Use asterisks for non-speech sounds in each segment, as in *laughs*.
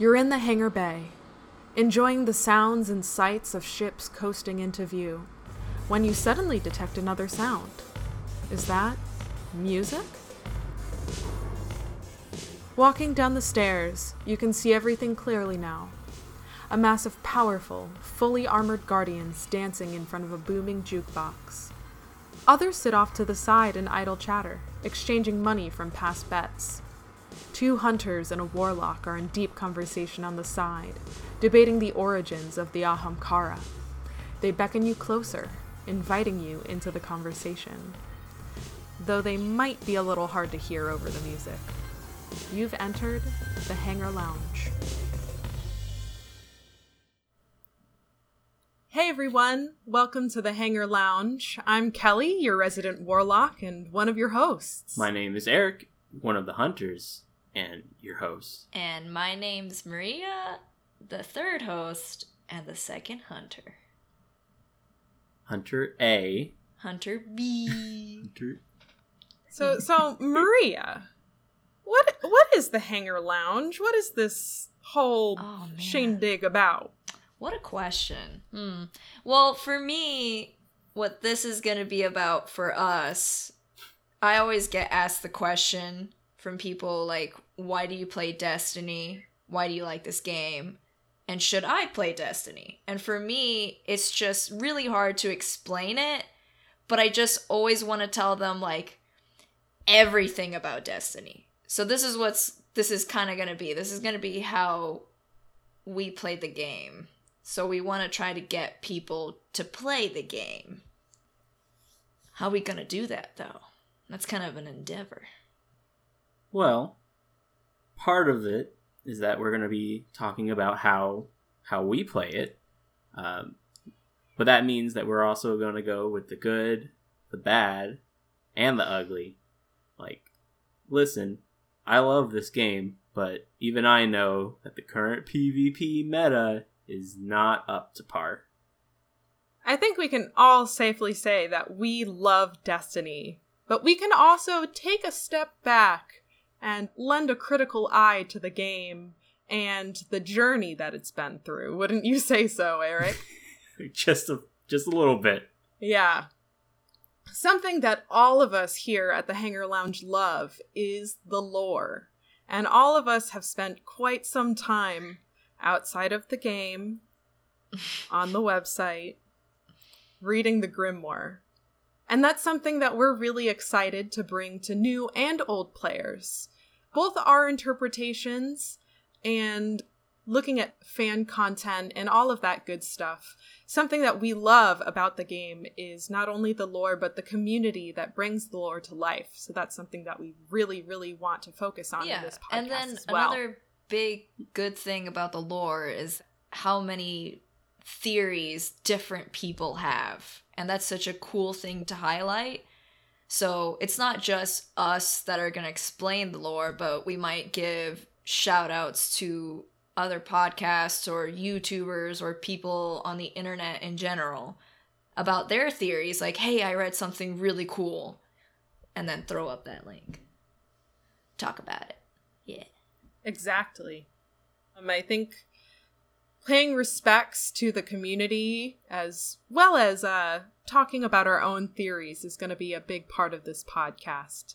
You're in the hangar bay, enjoying the sounds and sights of ships coasting into view, when you suddenly detect another sound. Is that music? Walking down the stairs, you can see everything clearly now. A mass of powerful, fully armored guardians dancing in front of a booming jukebox. Others sit off to the side and idle chatter, exchanging money from past bets. Two hunters and a warlock are in deep conversation on the side, debating the origins of the Ahamkara. They beckon you closer, inviting you into the conversation. Though they might be a little hard to hear over the music. You've entered the Hangar Lounge. Hey everyone, welcome to the Hangar Lounge. I'm Kelly, your resident warlock and one of your hosts. My name is Eric, one of the hunters and your host. And my name's Maria, the third host and the second hunter. Hunter A. Hunter B. Hunter. *laughs* So so Maria, what what is the Hangar Lounge? What is this whole Oh, man. shindig about? What a question. Hmm. Well, for me, what this is going to be about for us, I always get asked the question from people like, why do you play Destiny? Why do you like this game? And should I play Destiny? And for me, it's just really hard to explain it, but I just always want to tell them like everything about Destiny. So this is what's this is kind of going to be. This is going to be how we play the game. So we want to try to get people to play the game. How are we going to do that though? That's kind of an endeavor. Well, part of it is that we're going to be talking about how how we play it, um, but that means that we're also going to go with the good, the bad, and the ugly. Like, listen, I love this game, but even I know that the current PvP meta is not up to par. I think we can all safely say that we love Destiny, but we can also take a step back and lend a critical eye to the game and the journey that it's been through. Wouldn't you say so, Eric? *laughs* just a just a little bit. yeah. Something that all of us here at the Hangar Lounge love is the lore. And all of us have spent quite some time outside of the game, *laughs* on the website, reading the Grimoire. And that's something that we're really excited to bring to new and old players. Both our interpretations and looking at fan content and all of that good stuff. Something that we love about the game is not only the lore, but the community that brings the lore to life. So that's something that we really, really want to focus on in this podcast and then well. another big good thing about the lore is how many theories different people have. And that's such a cool thing to highlight. So it's not just us that are going to explain the lore, but we might give shout outs to other podcasts or YouTubers or people on the internet in general about their theories. Like, hey, I read something really cool. And then throw up that link. Talk about it. Yeah. Exactly. Um, I think paying respects to the community as well as uh, talking about our own theories is going to be a big part of this podcast.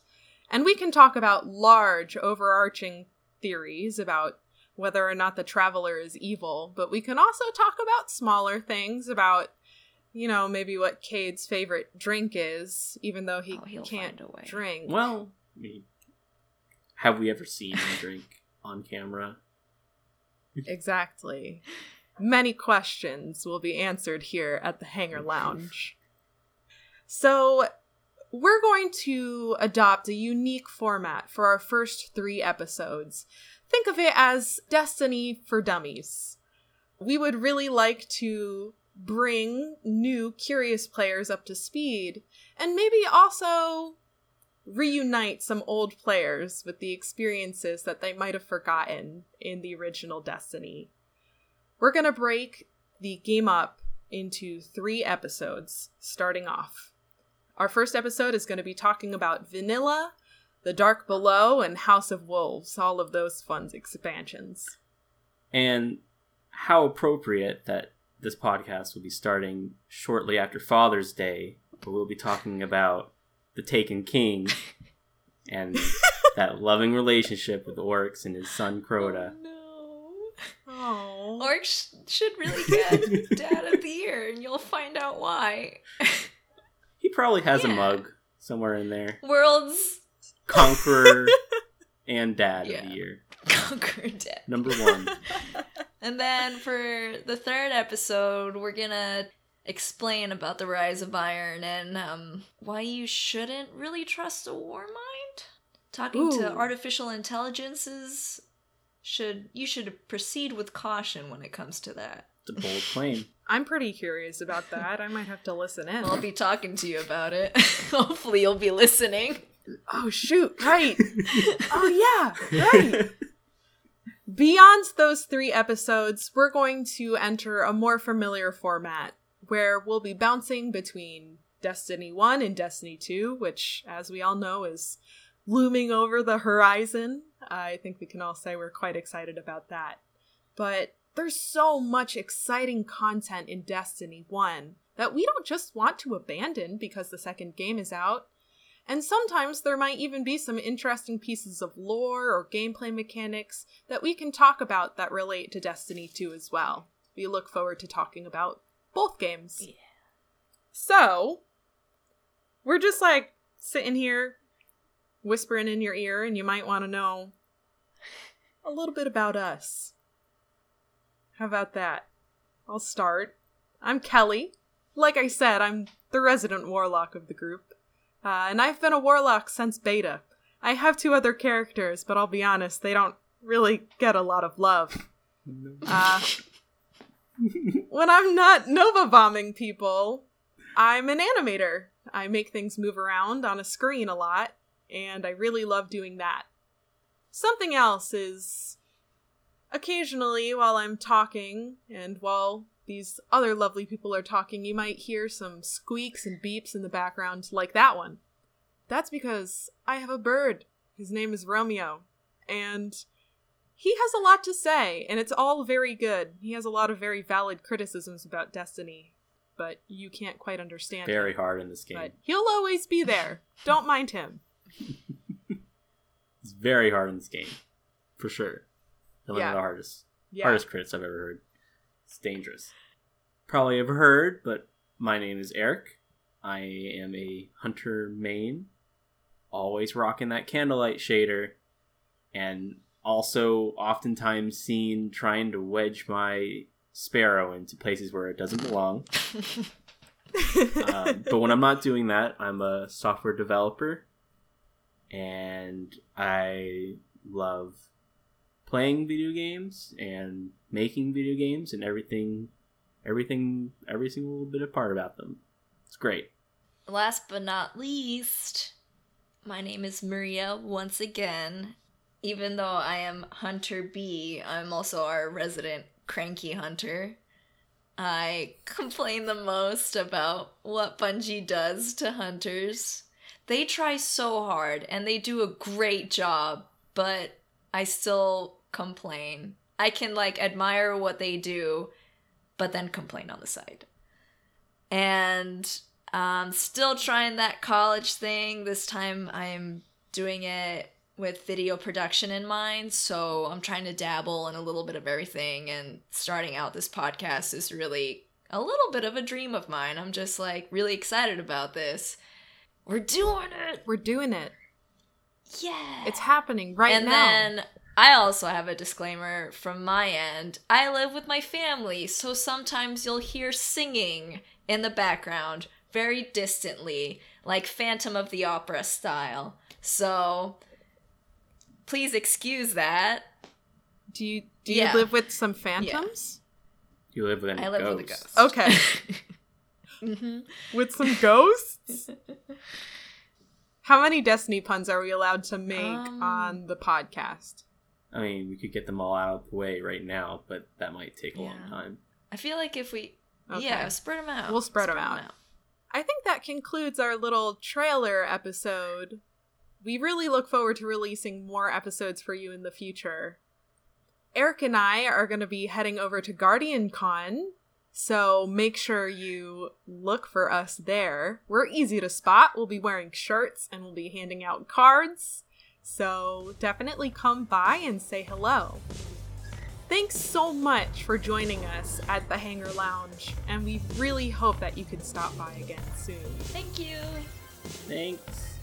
And we can talk about large, overarching theories about whether or not the traveler is evil, but we can also talk about smaller things about, you know, maybe what Cayde's favorite drink is, even though he Oh, can't find a way. drink. Well, I mean, have we ever seen him *laughs* drink on camera? Exactly. Many questions will be answered here at the Hangar Lounge. So, we're going to adopt a unique format for our first three episodes. Think of it as Destiny for Dummies. We would really like to bring new, curious players up to speed, and maybe also reunite some old players with the experiences that they might have forgotten in the original Destiny. We're going to break the game up into three episodes, starting off. Our first episode is going to be talking about Vanilla, The Dark Below, and House of Wolves, all of those fun expansions. And how appropriate that this podcast will be starting shortly after Father's Day, where we'll be talking about the Taken King *laughs* and that loving relationship with Oryx and his son Crota. Oh, no. Oryx sh- should really get *laughs* Dad of the Year, and you'll find out why. He probably has a mug somewhere in there. World's Conqueror *laughs* and Dad Yeah. of the Year. Conqueror Dad. Number one. And then for the third episode, we're gonna explain about the rise of iron and um, why you shouldn't really trust a war mind. Talking to artificial intelligences should you should proceed with caution when it comes to that. It's a bold claim. *laughs* I'm pretty curious about that. I might have to listen in. I'll be talking to you about it. *laughs* Hopefully, you'll be listening. Oh shoot! Right. oh yeah. Right. Beyond those three episodes, we're going to enter a more familiar format where we'll be bouncing between Destiny 1 and Destiny 2, which, as we all know, is looming over the horizon. I think we can all say we're quite excited about that. But there's so much exciting content in Destiny 1 that we don't just want to abandon because the second game is out. And sometimes there might even be some interesting pieces of lore or gameplay mechanics that we can talk about that relate to Destiny 2 as well. We look forward to talking about both games. Yeah. So, we're just like sitting here whispering in your ear, and you might want to know a little bit about us. How about that? I'll start. I'm Kelly. Like I said, I'm the resident warlock of the group. Uh, and I've been a warlock since beta. I have two other characters, but I'll be honest, they don't really get a lot of love. Uh, *laughs* when I'm not Nova bombing people, I'm an animator. I make things move around on a screen a lot, and I really love doing that. Something else is occasionally while I'm talking and while these other lovely people are talking, you might hear some squeaks and beeps in the background, like that one. That's because I have a bird. His name is Romeo, and he has a lot to say, and it's all very good. He has a lot of very valid criticisms about Destiny, but you can't quite understand. Very him. hard in this game. But he'll always be there. Don't mind him. *laughs* It's very hard in this game. For sure. One Yeah. of the hardest Yeah. hardest crits I've ever heard. It's dangerous. Probably ever heard, but my name is Eric. I am a hunter main, always rocking that candlelight shader, and also oftentimes seen trying to wedge my sparrow into places where it doesn't belong. um, *laughs* but when I'm not doing that, I'm a software developer, and I love playing video games and making video games and everything, everything, every single little bit of part about them. It's great. Last but not least, my name is Maria once again. Even though I am Hunter B, I'm also our resident cranky hunter. I complain the most about what Bungie does to hunters. They try so hard and they do a great job, but I still complain. I can like admire what they do, but then complain on the side. And um, still trying that college thing. This time I'm doing it with video production in mind. So I'm trying to dabble in a little bit of everything. And starting out this podcast is really a little bit of a dream of mine. I'm just like really excited about this. We're doing it. We're doing it. Yeah. It's happening right and now. And then I also have a disclaimer from my end. I live with my family, so sometimes you'll hear singing in the background very distantly, like Phantom of the Opera style. So please excuse that. do you do Yeah. you live with some phantoms? You live with a I live ghost. with a ghost. Okay. *laughs* hmm With some ghosts? *laughs* How many Destiny puns are we allowed to make Um, on the podcast? I mean, we could get them all out of the way right now, but that might take a long time. I feel like if we, Okay. yeah, spread them out. We'll spread them out. I think that concludes our little trailer episode. We really look forward to releasing more episodes for you in the future. Eric and I are going to be heading over to Guardian Con, so make sure you look for us there. We're easy to spot. We'll be wearing shirts and we'll be handing out cards. So definitely come by and say hello. Thanks so much for joining us at the Hangar Lounge, and we really hope that you can stop by again soon. Thank you. Thanks.